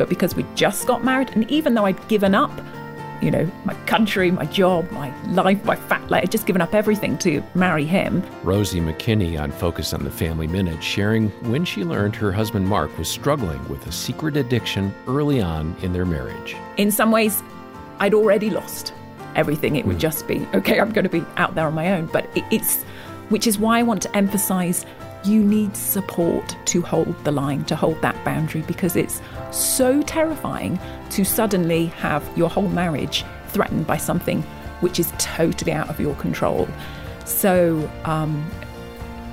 But because we just got married, and even though I'd given up, you know, my country, my job, my life, my fat, like, I'd just given up everything to marry him. Rosie Makinney on Focus on the Family Minute sharing when she learned her husband Mark was struggling with a secret addiction early on in their marriage. In some ways, I'd already lost everything. It would hmm. just be, okay, I'm going to be out there on my own. But it, it's, which is why I want to emphasize you need support to hold the line, to hold that boundary, because it's so terrifying to suddenly have your whole marriage threatened by something which is totally out of your control. So um,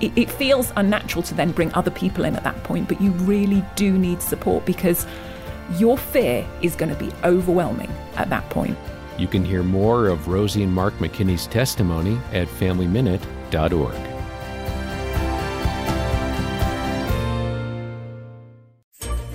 it, it feels unnatural to then bring other people in at that point, but you really do need support because your fear is going to be overwhelming at that point. You can hear more of Rosie and Mark Makinney's testimony at FamilyMinute.org.